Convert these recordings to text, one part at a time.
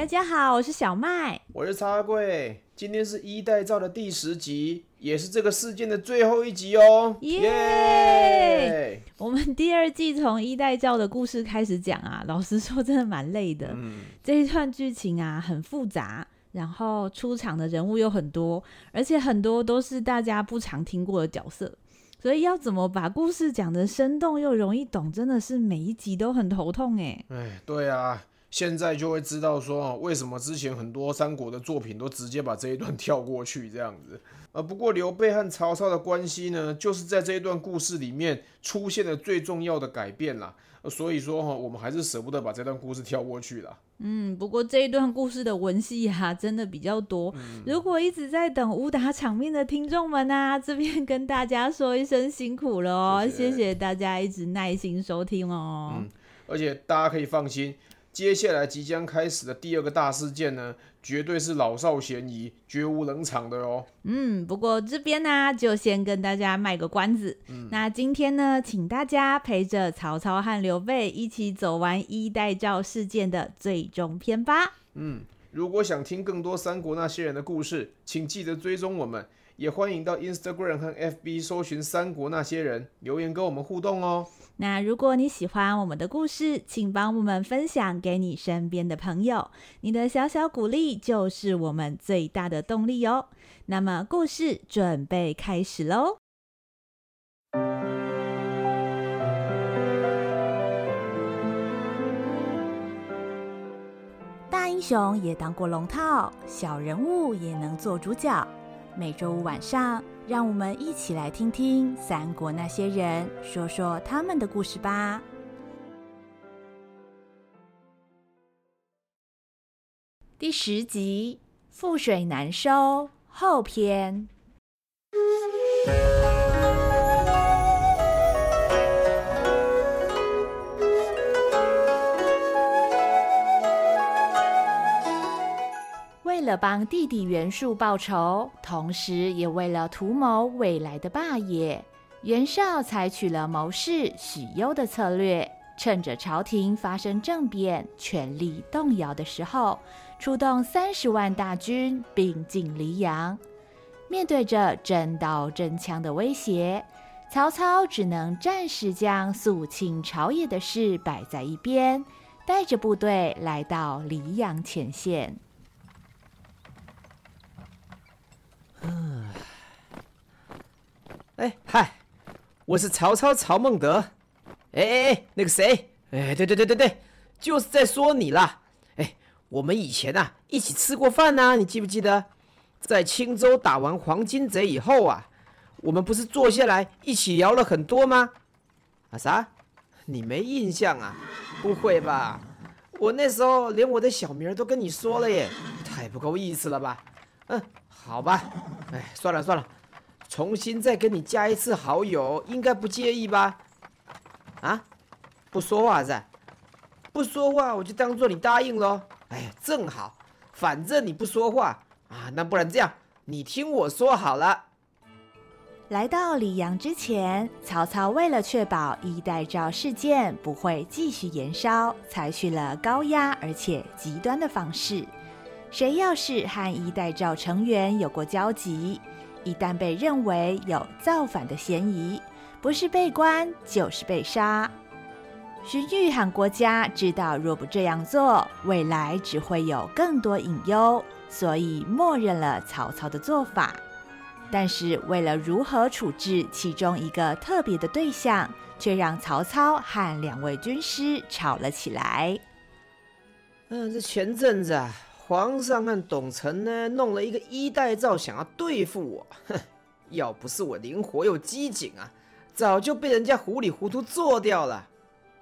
大家好，我是小麦，我是茶贵。今天是一代照的第十集，也是这个事件的最后一集哦。耶！我们第二季从一代造的故事开始讲啊，老实说真的蛮累的。嗯，这一段剧情啊很复杂，然后出场的人物又很多，而且很多都是大家不常听过的角色，所以要怎么把故事讲得生动又容易懂，真的是每一集都很头痛哎。哎，对啊。现在就会知道说，为什么之前很多三国的作品都直接把这一段 跳过去这样子。呃，不过刘备和曹操的关系呢，就是在这一段故事里面出现了最重要的改变啦。所以说哈，我们还是舍不得把这段故事跳过去啦。嗯，不过这一段故事的文戏哈，真的比较多。嗯、如果一直在等武打场面的听众们啊，这边跟大家说一声辛苦了哦，谢谢，谢谢大家一直耐心收听哦。嗯，而且大家可以放心。接下来即将开始的第二个大事件呢，绝对是老少咸宜、绝无冷场的哦。嗯，不过这边呢，就先跟大家卖个关子。嗯，那今天呢，请大家陪着曹操和刘备一起走完一代赵事件的最终篇吧。嗯，如果想听更多三国那些人的故事，请记得追踪我们，也欢迎到 Instagram 和 FB 搜寻三国那些人，留言跟我们互动哦。那如果你喜欢我们的故事，请帮我们分享给你身边的朋友。你的小小鼓励就是我们最大的动力哦。那么故事准备开始喽！大英雄也当过龙套，小人物也能做主角。每周五晚上，让我们一起来听听三国那些人说说他们的故事吧。第十集《覆水难收》后篇。为了帮弟弟袁术报仇，同时也为了图谋未来的霸业，袁绍采取了谋士许攸的策略，趁着朝廷发生政变、权力动摇的时候，出动三十万大军兵进黎阳。面对着真刀真枪的威胁，曹操只能暂时将肃清朝野的事摆在一边，带着部队来到黎阳前线。哎嗨，我是曹操曹孟德。哎哎哎，那个谁？哎，对对对对对，就是在说你啦。哎，我们以前啊一起吃过饭呐，你记不记得？在青州打完黄金贼以后啊，我们不是坐下来一起聊了很多吗？啊啥？你没印象啊？不会吧？我那时候连我的小名都跟你说了耶，太不够意思了吧？嗯。好吧，哎，算了算了，重新再跟你加一次好友，应该不介意吧？啊，不说话噻？不说话我就当做你答应喽。哎，正好，反正你不说话啊，那不然这样，你听我说好了。来到李阳之前，曹操为了确保一代诏事件不会继续延烧，采取了高压而且极端的方式。谁要是和一代诏成员有过交集，一旦被认为有造反的嫌疑，不是被关就是被杀。荀彧和郭嘉知道，若不这样做，未来只会有更多隐忧，所以默认了曹操的做法。但是为了如何处置其中一个特别的对象，却让曹操和两位军师吵了起来。嗯，这前阵子啊。皇上和董承呢，弄了一个衣带诏，想要对付我。哼，要不是我灵活又机警啊，早就被人家糊里糊涂做掉了。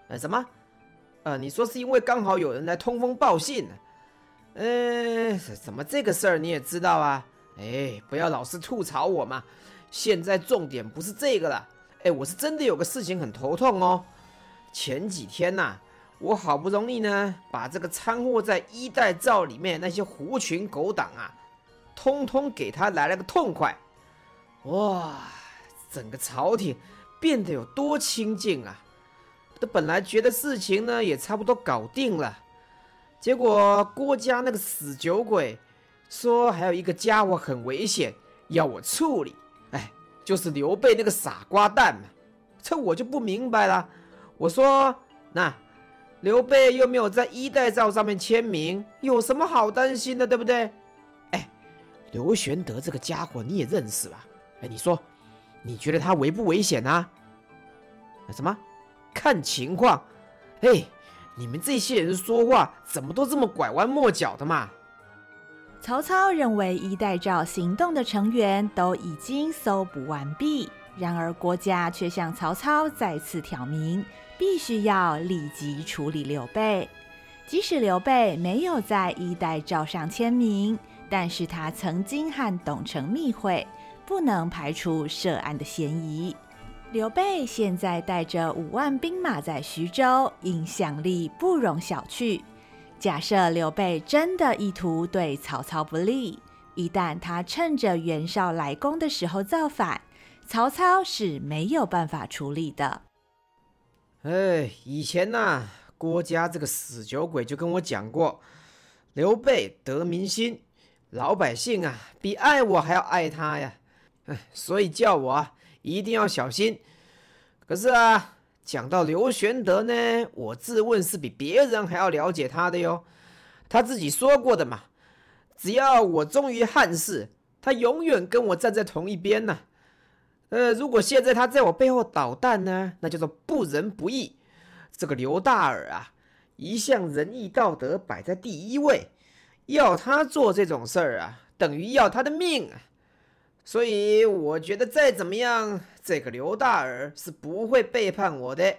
呃，什么？呃，你说是因为刚好有人来通风报信？呃，怎么这个事儿你也知道啊？哎，不要老是吐槽我嘛。现在重点不是这个了。哎，我是真的有个事情很头痛哦。前几天呐、我好不容易呢，把这个掺和在一代赵里面那些狐群狗党啊，通通给他来了个痛快，哇！整个朝廷变得有多清静啊！这本来觉得事情呢也差不多搞定了，结果郭家那个死酒鬼说还有一个家伙很危险，要我处理。哎，就是刘备那个傻瓜蛋嘛。这我就不明白了。我说那刘备又没有在衣带诏上面签名，有什么好担心的，对不对？哎，刘玄德这个家伙你也认识吧？哎，你说，你觉得他危不危险啊？什么？看情况。哎。你们这些人说话怎么都这么拐弯抹角的嘛？曹操认为衣带诏行动的成员都已经搜捕完毕，然而郭嘉却向曹操再次挑明，必须要立即处理刘备。即使刘备没有在衣带诏上签名，但是他曾经和董承密会，不能排除涉案的嫌疑。刘备现在带着五万兵马在徐州，影响力不容小觑。假设刘备真的意图对曹操不利，一旦他趁着袁绍来攻的时候造反，曹操是没有办法处理的。哎，以前呐、郭嘉这个死酒鬼就跟我讲过，刘备得民心，老百姓啊比爱我还要爱他呀。哎，所以叫我啊。一定要小心。可是啊，讲到刘玄德呢，我自问是比别人还要了解他的哟。他自己说过的嘛，只要我忠于汉室，他永远跟我站在同一边呢。呃，如果现在他在我背后捣蛋呢，那叫做不仁不义。这个刘大耳啊，一向仁义道德摆在第一位，要他做这种事儿啊，等于要他的命啊。所以我觉得再怎么样，这个刘大耳是不会背叛我的。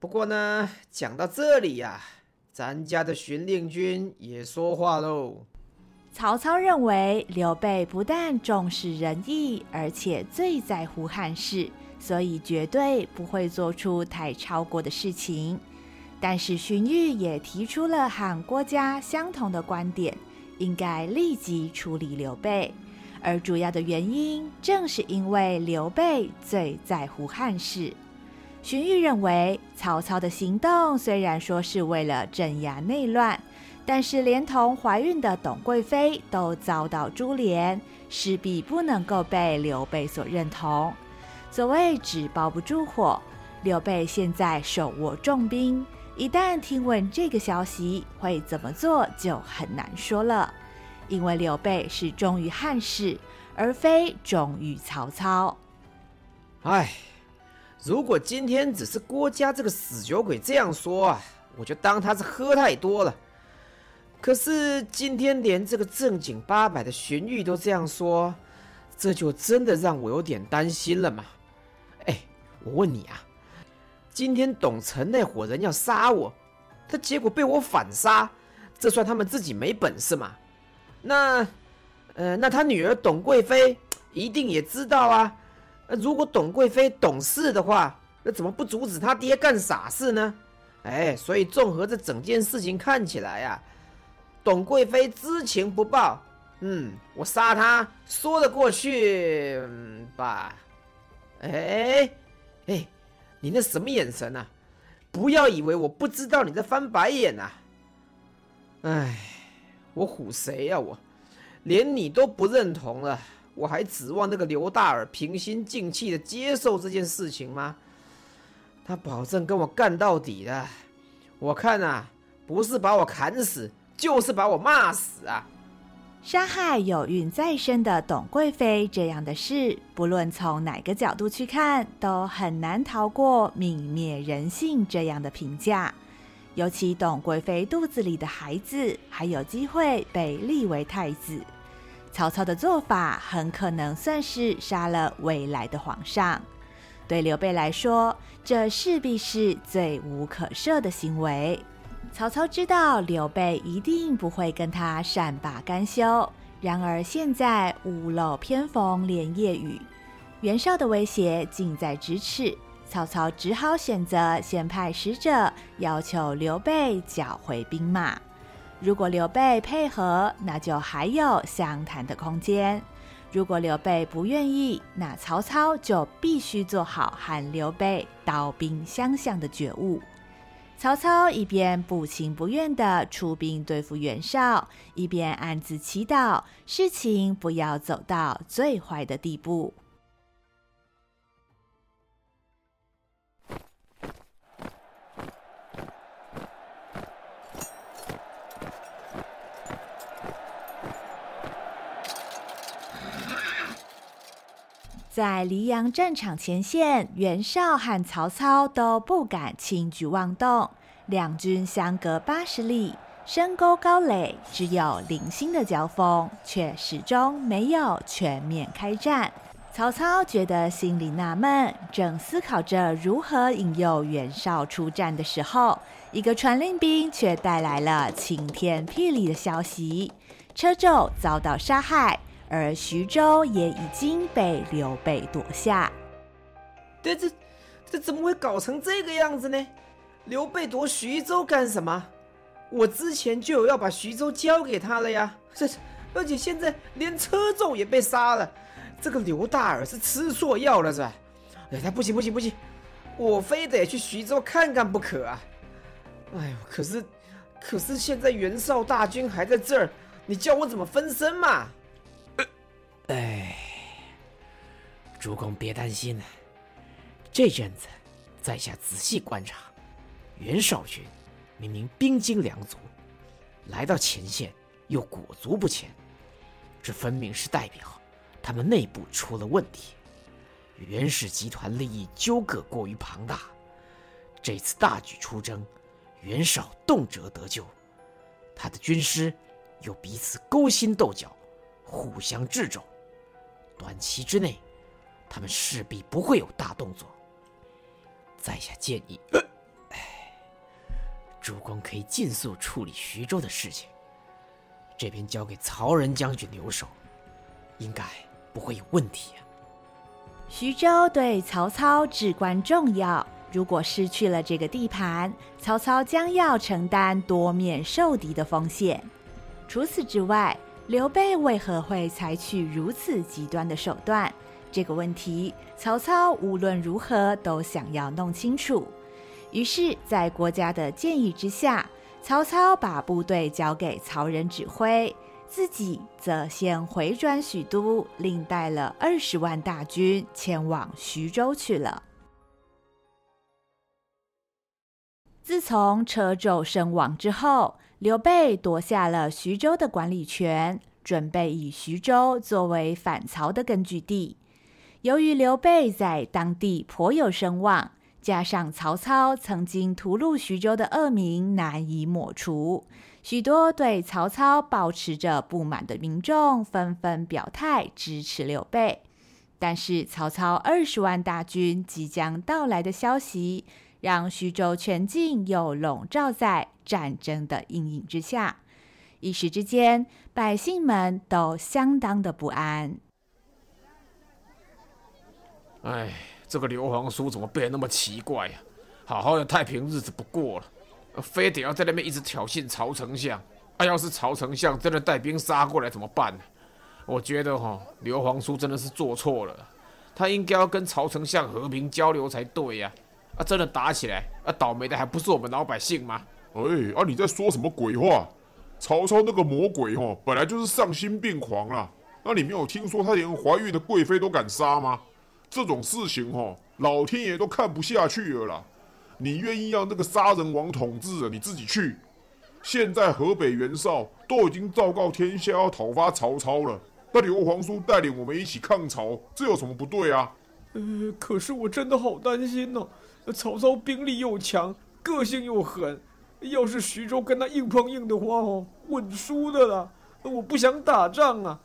不过呢，讲到这里呀，咱家的巡令军也说话喽。曹操认为刘备不但重视仁义，而且最在乎汉室，所以绝对不会做出太超过的事情。但是荀彧也提出了和郭嘉相同的观点，应该立即处理刘备。而主要的原因，正是因为刘备最在乎汉室。荀彧认为，曹操的行动虽然说是为了镇压内乱，但是连同怀孕的董贵妃都遭到株连，势必不能够被刘备所认同。所谓纸包不住火，刘备现在手握重兵，一旦听闻这个消息，会怎么做就很难说了。因为刘备是忠于汉室，而非忠于曹操。哎，如果今天只是郭嘉这个死酒鬼这样说啊，我就当他是喝太多了。可是今天连这个正经八百的荀彧都这样说，这就真的让我有点担心了嘛。哎，我问你啊，今天董承那伙人要杀我，他结果被我反杀，这算他们自己没本事吗？那，呃，那他女儿董贵妃一定也知道啊。如果董贵妃懂事的话，那怎么不阻止他爹干傻事呢？哎，所以综合这整件事情看起来啊，董贵妃知情不报，嗯，我杀他说得过去，嗯，吧？哎，哎，你那什么眼神啊？不要以为我不知道你在翻白眼呐，啊！哎。我唬谁呀？我连你都不认同了，我还指望那个刘大耳平心静气的接受这件事情吗？他保证跟我干到底的。我看啊，不是把我砍死，就是把我骂死啊！杀害有孕在身的董贵妃这样的事，不论从哪个角度去看，都很难逃过泯灭人性这样的评价。尤其董贵妃肚子里的孩子还有机会被立为太子，曹操的做法很可能算是杀了未来的皇上。对刘备来说，这势必是罪无可赦的行为。曹操知道刘备一定不会跟他善罢甘休，然而现在屋漏偏逢连夜雨，袁绍的威胁近在咫尺。曹操只好选择先派使者要求刘备缴回兵马。如果刘备配合，那就还有相谈的空间；如果刘备不愿意，那曹操就必须做好和刘备刀兵相向的觉悟。曹操一边不情不愿地出兵对付袁绍，一边暗自祈祷事情不要走到最坏的地步。在黎阳战场前线，袁绍和曹操都不敢轻举妄动，两军相隔八十里，深沟高垒，只有零星的交锋，却始终没有全面开战。曹操觉得心里纳闷，正思考着如何引诱袁绍出战的时候，一个传令兵却带来了晴天霹雳的消息：车胄遭到杀害。而徐州也已经被刘备夺下。这这这怎么会搞成这个样子呢？刘备夺徐州干什么？我之前就有要把徐州交给他了呀！这而且现在连车胄也被杀了，这个刘大耳是吃错药了是吧？哎，他不行不行不行，我非得去徐州看看不可啊！哎呦，可是可是现在袁绍大军还在这儿，你叫我怎么分身嘛？哎，主公别担心了。这阵子，在下仔细观察，袁绍军明明兵精粮足，来到前线又裹足不前，这分明是代表他们内部出了问题。袁氏集团利益纠葛过于庞大，这次大举出征，袁绍动辄得咎，他的军师又彼此勾心斗角，互相掣肘。短期之内，他们势必不会有大动作。在下建议，哎，主公可以尽速处理徐州的事情，这边交给曹仁将军留守，应该不会有问题啊。徐州对曹操至关重要，如果失去了这个地盘，曹操将要承担多面受敌的风险。除此之外，刘备为何会采取如此极端的手段？这个问题，曹操无论如何都想要弄清楚。于是，在国家的建议之下，曹操把部队交给曹仁指挥，自己则先回转许都，另带了二十万大军前往徐州去了。自从车胄身亡之后，刘备夺下了徐州的管理权，准备以徐州作为反曹的根据地。由于刘备在当地颇有声望，加上曹操曾经屠戮徐州的恶名难以抹除，许多对曹操保持着不满的民众纷纷表态支持刘备。但是曹操二十万大军即将到来的消息，让徐州全境又笼罩在战争的阴影之下，一时之间，百姓们都相当的不安。哎，这个刘皇叔怎么变得那么奇怪呀？好好的太平日子不过了，非得要在那边一直挑衅曹丞相。啊，要是曹丞相真的带兵杀过来怎么办呢？我觉得哈，刘皇叔真的是做错了，他应该要跟曹丞相和平交流才对呀。真的打起来，啊，倒霉的还不是我们老百姓吗？哎，啊，你在说什么鬼话？曹操那个魔鬼哦，本来就是丧心病狂啦。那你没有听说他连怀孕的贵妃都敢杀吗？这种事情哦，老天爷都看不下去了啦。你愿意让那个杀人王统治了，你自己去。现在河北袁绍都已经昭告天下要讨伐曹操了，那刘皇叔带领我们一起抗曹，这有什么不对啊？呃，可是我真的好担心哦。曹操兵力又强，个性又狠，要是徐州跟他硬碰硬的话，哦，稳输的了。我不想打仗啊。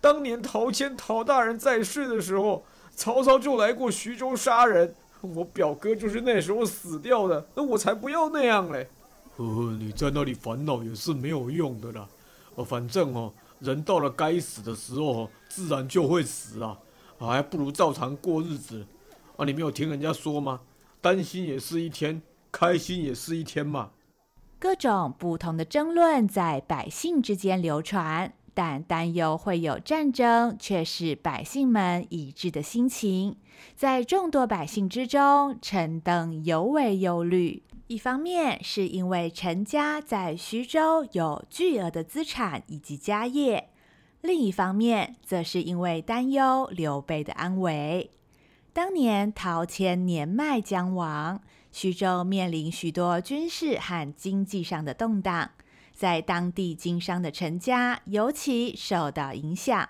当年陶谦陶大人在世的时候，曹操就来过徐州杀人，我表哥就是那时候死掉的。那我才不要那样嘞。呃，你在那里烦恼也是没有用的啦。呃，反正哦，人到了该死的时候，自然就会死啊。还不如照常过日子。啊，你没有听人家说吗？担心也是一天，开心也是一天嘛。各种不同的争论在百姓之间流传，但担忧会有战争，却是百姓们一致的心情。在众多百姓之中，陈登尤为忧虑。一方面是因为陈家在徐州有巨额的资产以及家业，另一方面则是因为担忧刘备的安危。当年陶谦年迈将亡，徐州面临许多军事和经济上的动荡，在当地经商的陈家尤其受到影响。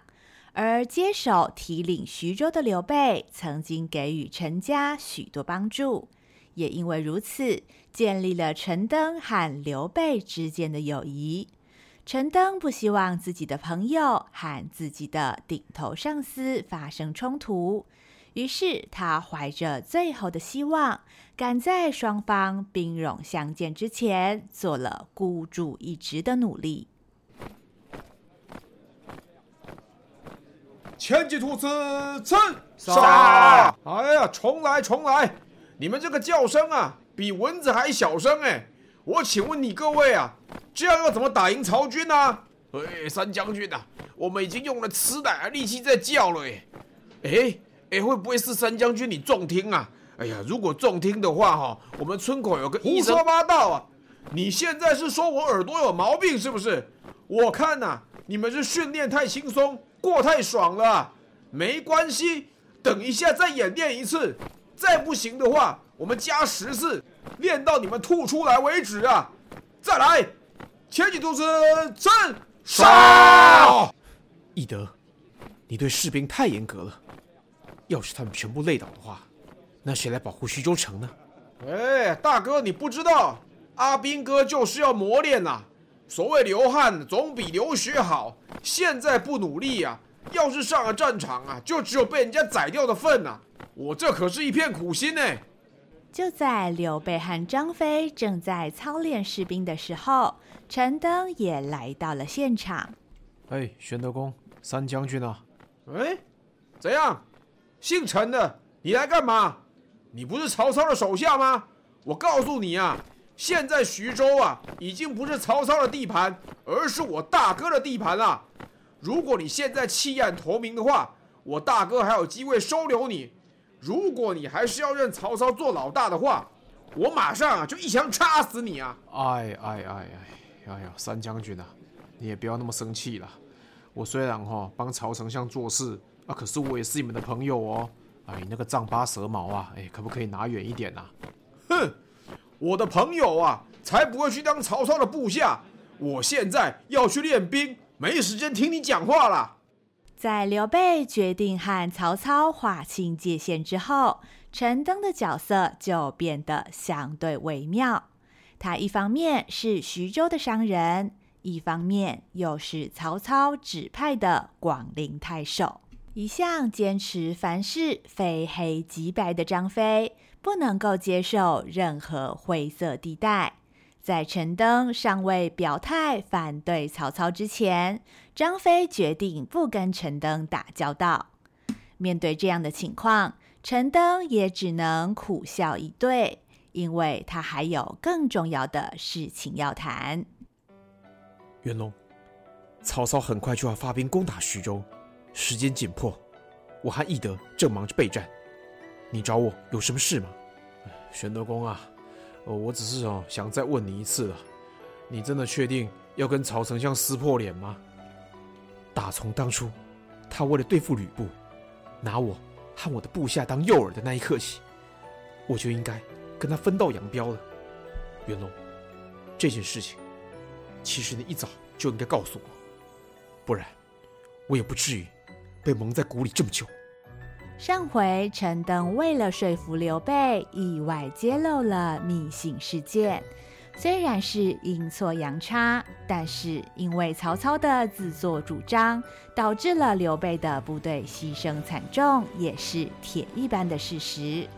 而接手提领徐州的刘备，曾经给予陈家许多帮助。也因为如此，建立了陈登和刘备之间的友谊。陈登不希望自己的朋友和自己的顶头上司发生冲突，于是他怀着最后的希望，赶在双方兵戎相见之前，做了孤注一掷的努力。前进兔子，噌！杀！哎呀，重来，重来！你们这个叫声啊，比蚊子还小声哎！我请问你各位啊，这样要怎么打赢曹军呢？哎，三将军啊，我们已经用了吃奶的力气在叫了哎！哎哎，会不会是三将军你重听啊？哎呀，如果重听的话哈，我们村口有个医生。胡说八道啊！你现在是说我耳朵有毛病是不是？我看呐，你们是训练太轻松，过太爽了。没关系，等一下再演练一次。再不行的话，我们加十次，练到你们吐出来为止啊！再来，前几兔子，噌，杀！翼德，你对士兵太严格了。要是他们全部累倒的话，那谁来保护徐州城呢？哎，大哥，你不知道，阿兵哥就是要磨练呐、啊。所谓流汗总比流血好，现在不努力呀、啊，要是上了战场啊，就只有被人家宰掉的份呐、啊。我这可是一片苦心呢。就在刘备和张飞正在操练士兵的时候，陈登也来到了现场。哎，玄德公，三将军啊！哎，怎样？姓陈的，你来干嘛？你不是曹操的手下吗？我告诉你啊，现在徐州啊，已经不是曹操的地盘，而是我大哥的地盘了。如果你现在弃暗投明的话，我大哥还有机会收留你。如果你还是要认曹操做老大的话，我马上啊就一枪插死你啊！哎哎哎哎，哎呀，三将军啊，你也不要那么生气了。我虽然哈、帮曹丞相做事啊，可是我也是你们的朋友哦。哎，那个丈八蛇矛啊，哎，可不可以拿远一点、啊？哼，我的朋友啊，才不会去当曹操的部下。我现在要去练兵，没时间听你讲话了。在刘备决定和曹操划清界限之后，陈登的角色就变得相对微妙。他一方面是徐州的商人，一方面又是曹操指派的广陵太守。一向坚持凡事非黑即白的张飞，不能够接受任何灰色地带。在陈登尚未表态反对曹操之前，张飞决定不跟陈登打交道。面对这样的情况，陈登也只能苦笑以对，因为他还有更重要的事情要谈。元龙，曹操很快就要发兵攻打徐州，时间紧迫，我和翼德正忙着备战，你找我有什么事吗？玄德公啊。呃，我只是哦想再问你一次了，你真的确定要跟曹丞相撕破脸吗？打从当初，他为了对付吕布，拿我和我的部下当诱饵的那一刻起，我就应该跟他分道扬镳了。元龙，这件事情，其实你一早就应该告诉我，不然我也不至于被蒙在鼓里这么久。上回陈登为了说服刘备，意外揭露了密信事件，虽然是阴错阳差，但是因为曹操的自作主张，导致了刘备的部队牺牲惨重，也是铁一般的事实。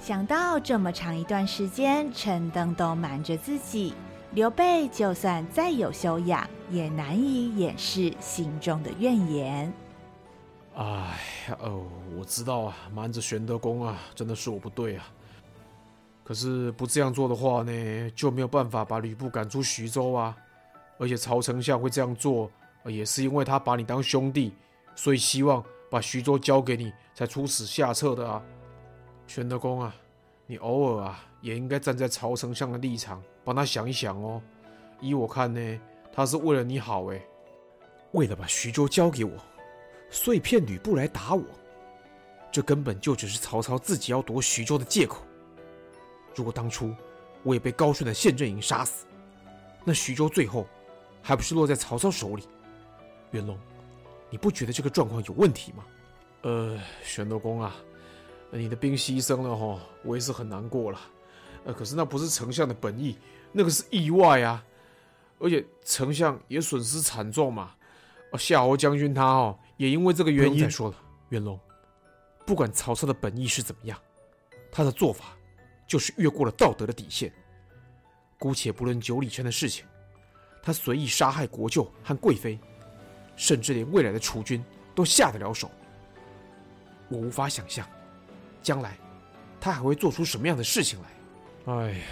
想到这么长一段时间，陈登都瞒着自己，刘备就算再有修养，也难以掩饰心中的怨言。哎呀哦，我知道啊，瞒着玄德公啊，真的是我不对啊。可是不这样做的话呢，就没有办法把吕布赶出徐州啊。而且曹丞相会这样做，也是因为他把你当兄弟，所以希望把徐州交给你，才出此下策的啊。玄德公啊，你偶尔啊，也应该站在曹丞相的立场，帮他想一想哦。依我看呢，他是为了你好哎，为了把徐州交给我，所以骗吕布来打我，这根本就只是曹操自己要夺徐州的借口。如果当初我也被高顺的陷阵营杀死，那徐州最后还不是落在曹操手里？元龙，你不觉得这个状况有问题吗？呃，玄德公啊，你的兵牺牲了哈，我也是很难过了。呃，可是那不是丞相的本意，那个是意外啊。而且丞相也损失惨重嘛，夏侯将军他哦，也因为这个原因。再说了，元龙，不管曹操的本意是怎么样，他的做法就是越过了道德的底线。姑且不论九里城的事情，他随意杀害国舅和贵妃，甚至连未来的储君都下得了手。我无法想象，将来他还会做出什么样的事情来。哎呀，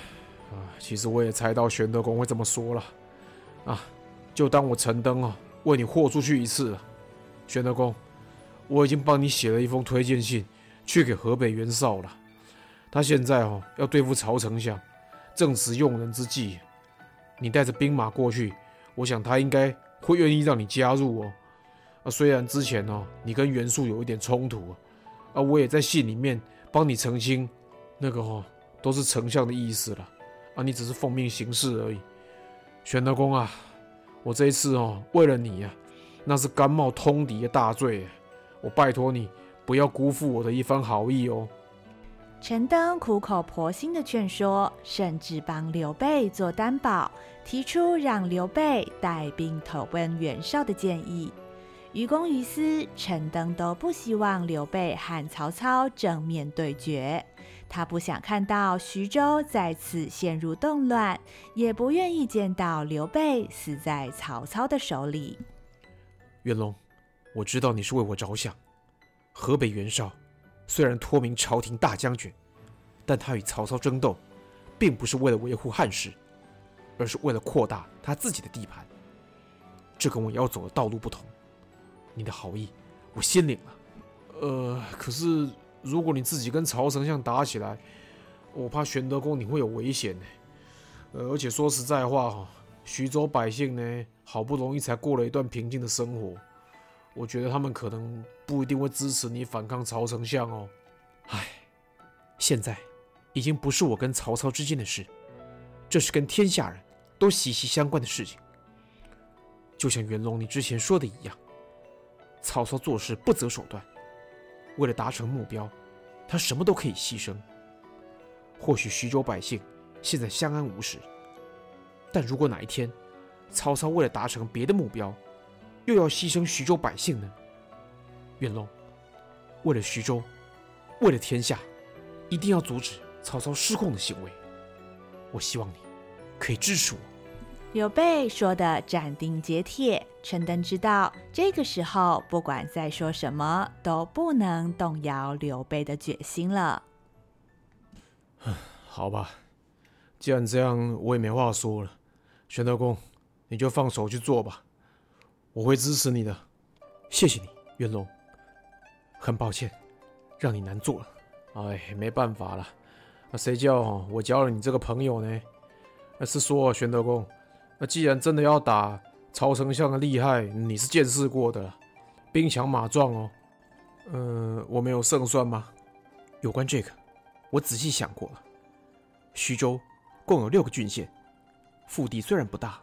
啊，其实我也猜到玄德公会这么说了。啊，就当我陈登啊为你豁出去一次了，玄德公，我已经帮你写了一封推荐信，去给河北袁绍了。他现在哦要对付曹丞相，正值用人之际，你带着兵马过去，我想他应该会愿意让你加入哦。啊，虽然之前哦你跟袁术有一点冲突，啊，我也在信里面帮你澄清，那个哦都是丞相的意思了，啊，你只是奉命行事而已。玄德公啊，我这一次哦，为了你啊，那是甘冒通敌的大罪，我拜托你不要辜负我的一番好意哦。陈登苦口婆心的劝说，甚至帮刘备做担保，提出让刘备带兵投奔袁绍的建议。于公于私，陈登都不希望刘备和曹操正面对决。他不想看到徐州再次陷入动乱，也不愿意见到刘备死在曹操的手里。袁龙，我知道你是为我着想。河北袁绍虽然托名朝廷大将军，但他与曹操争斗，并不是为了维护汉室，而是为了扩大他自己的地盘。这跟我要走的道路不同。你的好意，我心领了。呃，可是。如果你自己跟曹丞相打起来，我怕玄德公你会有危险呢。呃，而且说实在话哈，徐州百姓呢，好不容易才过了一段平静的生活，我觉得他们可能不一定会支持你反抗曹丞相哦。唉，现在已经不是我跟曹操之间的事，这是跟天下人都息息相关的事情。就像袁龙你之前说的一样，曹操做事不择手段。为了达成目标，他什么都可以牺牲。或许徐州百姓现在相安无事，但如果哪一天曹操为了达成别的目标，又要牺牲徐州百姓呢？袁龙，为了徐州，为了天下，一定要阻止曹操失控的行为。我希望你可以支持我。刘备说的斩钉截铁，陈登知道这个时候不管再说什么都不能动摇刘备的决心了。好吧，既然这样，我也没话说了。玄德公，你就放手去做吧，我会支持你的。谢谢你，元龙。很抱歉，让你难做了。哎，没办法了，那谁叫我交了你这个朋友呢？那是说玄德公。那既然真的要打，曹丞相的厉害，你是见识过的，兵强马壮哦。嗯、呃，我没有胜算吗？有关这个，我仔细想过了。徐州共有六个郡县，腹地虽然不大，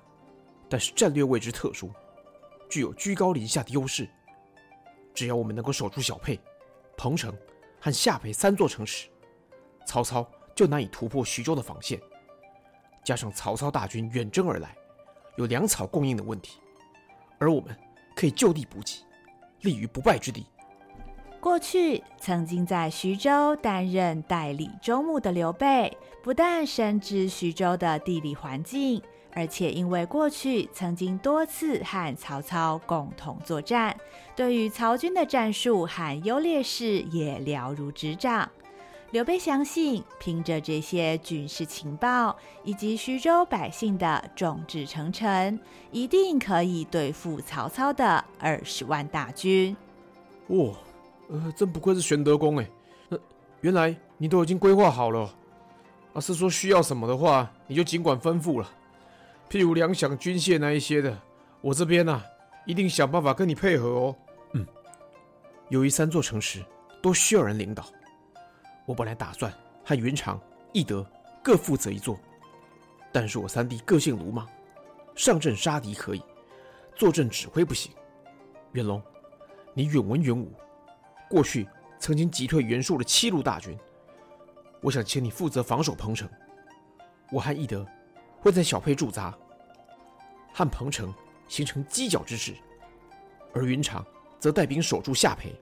但是战略位置特殊，具有居高临下的优势。只要我们能够守住小沛、彭城和下邳三座城池，曹操就难以突破徐州的防线。加上曹操大军远征而来。有粮草供应的问题，而我们可以就地补给，立于不败之地。过去曾经在徐州担任代理州牧的刘备，不但深知徐州的地理环境，而且因为过去曾经多次和曹操共同作战，对于曹军的战术和优劣势也了如指掌。刘备相信，凭着这些军事情报以及徐州百姓的众志成城，一定可以对付曹操的二十万大军。哇，呃，真不愧是玄德公哎，呃，原来你都已经规划好了。啊，是说需要什么的话，你就尽管吩咐了。譬如粮饷、军械那一些的，我这边啊，一定想办法跟你配合哦。嗯，由于三座城池都需要人领导，我本来打算和云长、翼德各负责一座，但是我三弟个性鲁莽，上阵杀敌可以，坐镇指挥不行。元龙，你远文远武，过去曾经击退袁术的七路大军，我想请你负责防守彭城。我和翼德会在小沛驻扎，和彭城形成犄角之势，而云长则带兵守住下邳。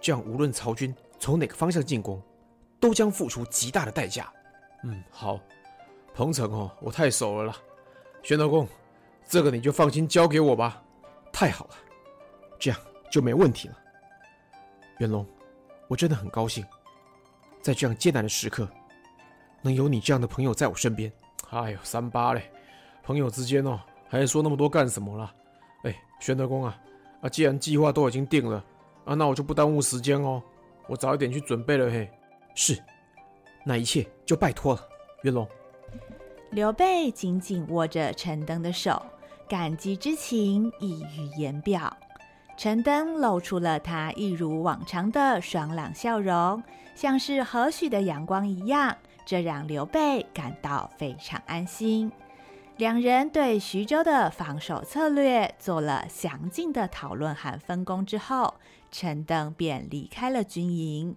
这样无论曹军从哪个方向进攻，都将付出极大的代价。嗯，好，彭城哦，我太熟了啦。玄德公，这个你就放心交给我吧。太好了，这样就没问题了。元龙，我真的很高兴，在这样艰难的时刻，能有你这样的朋友在我身边。哎呦，三八嘞，朋友之间哦，还说那么多干什么了？哎，玄德公啊，啊，既然计划都已经定了，啊，那我就不耽误时间哦，我早一点去准备了嘿。是，那一切就拜托了，元龙。刘备紧紧握着陈登的手。感激之情溢于言表，陈登露出了他一如往常的爽朗笑容，像是和煦的阳光一样，这让刘备感到非常安心。两人对徐州的防守策略做了详尽的讨论和分工之后，陈登便离开了军营。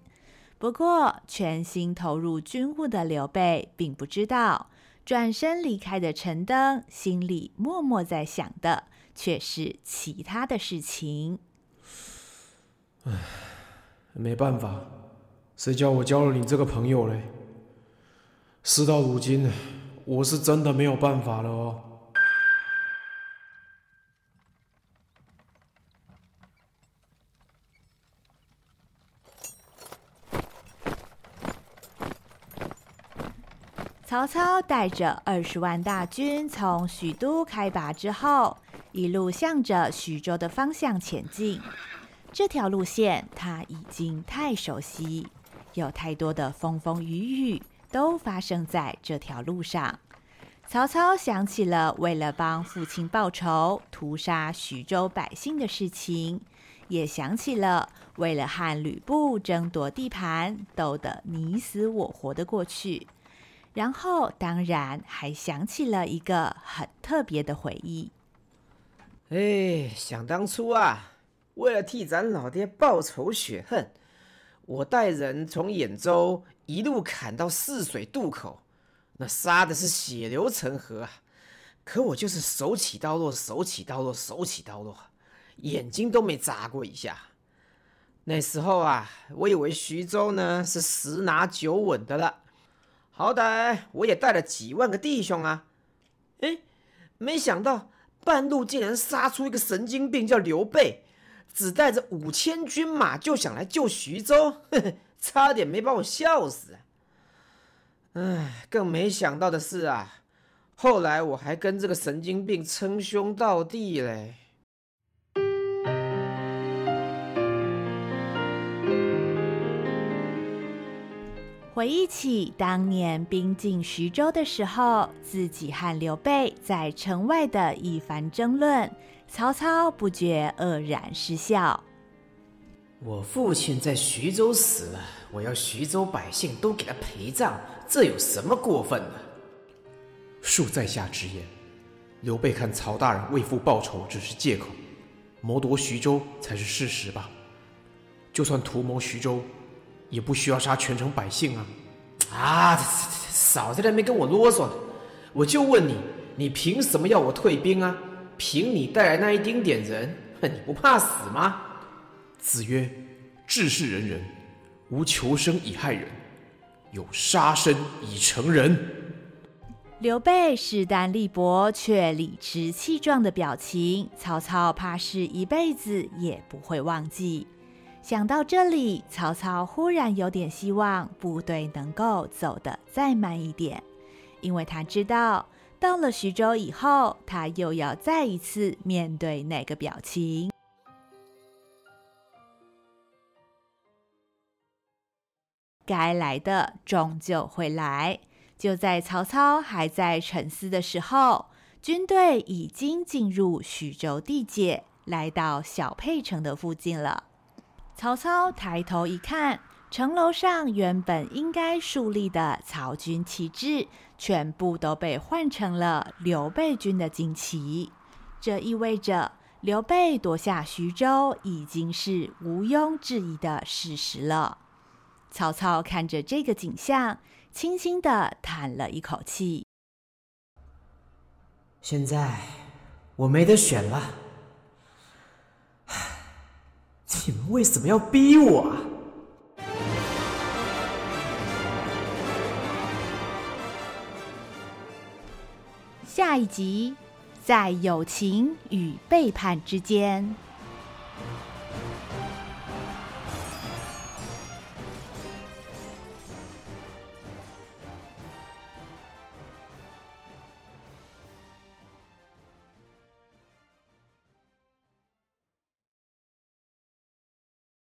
不过，全心投入军务的刘备并不知道。转身离开的陈登，心里默默在想的却是其他的事情。唉，没办法，谁叫我交了你这个朋友嘞？事到如今，我是真的没有办法了哦。曹操带着二十万大军从许都开拔之后，一路向着徐州的方向前进。这条路线他已经太熟悉，有太多的风风雨雨都发生在这条路上。曹操想起了为了帮父亲报仇屠杀徐州百姓的事情，也想起了为了和吕布争夺地盘斗得你死我活的过去。然后，当然还想起了一个很特别的回忆。哎，想当初啊，为了替咱老爹报仇雪恨，我带人从兖州一路砍到泗水渡口，那杀的是血流成河啊！可我就是手起刀落，手起刀落，手起刀落，眼睛都没眨过一下。那时候啊，我以为徐州呢是十拿九稳的了。好歹我也带了几万个弟兄啊！哎，没想到半路竟然杀出一个神经病，叫刘备，只带着五千军马就想来救徐州，呵呵，差点没把我笑死。哎，更没想到的是啊，后来我还跟这个神经病称兄道弟嘞。回忆起当年兵进徐州的时候，自己和刘备在城外的一番争论，曹操不觉愕然失笑。我父亲在徐州死了，我要徐州百姓都给他陪葬，这有什么过分的？恕在下直言，刘备看曹大人为父报仇只是借口，谋夺徐州才是事实吧？就算图谋徐州。也不需要杀全城百姓啊！啊，少在那边跟我啰嗦了！我就问你，你凭什么要我退兵啊？凭你带来那一丁点人，你不怕死吗？子曰：“治世仁人，无求生以害人，有杀身以成仁。”刘备势单力薄却理直气壮的表情，曹操怕是一辈子也不会忘记。想到这里，曹操忽然有点希望部队能够走得再慢一点，因为他知道到了徐州以后，他又要再一次面对那个表情。该来的终究会来。就在曹操还在沉思的时候，军队已经进入徐州地界，来到小沛城的附近了。曹操抬头一看，城楼上原本应该竖立的曹军旗帜，全部都被换成了刘备军的旌旗。这意味着刘备夺下徐州已经是毋庸置疑的事实了。曹操看着这个景象，轻轻地叹了一口气。现在我没得选了，你们为什么要逼我啊？下一集，在友情与背叛之间。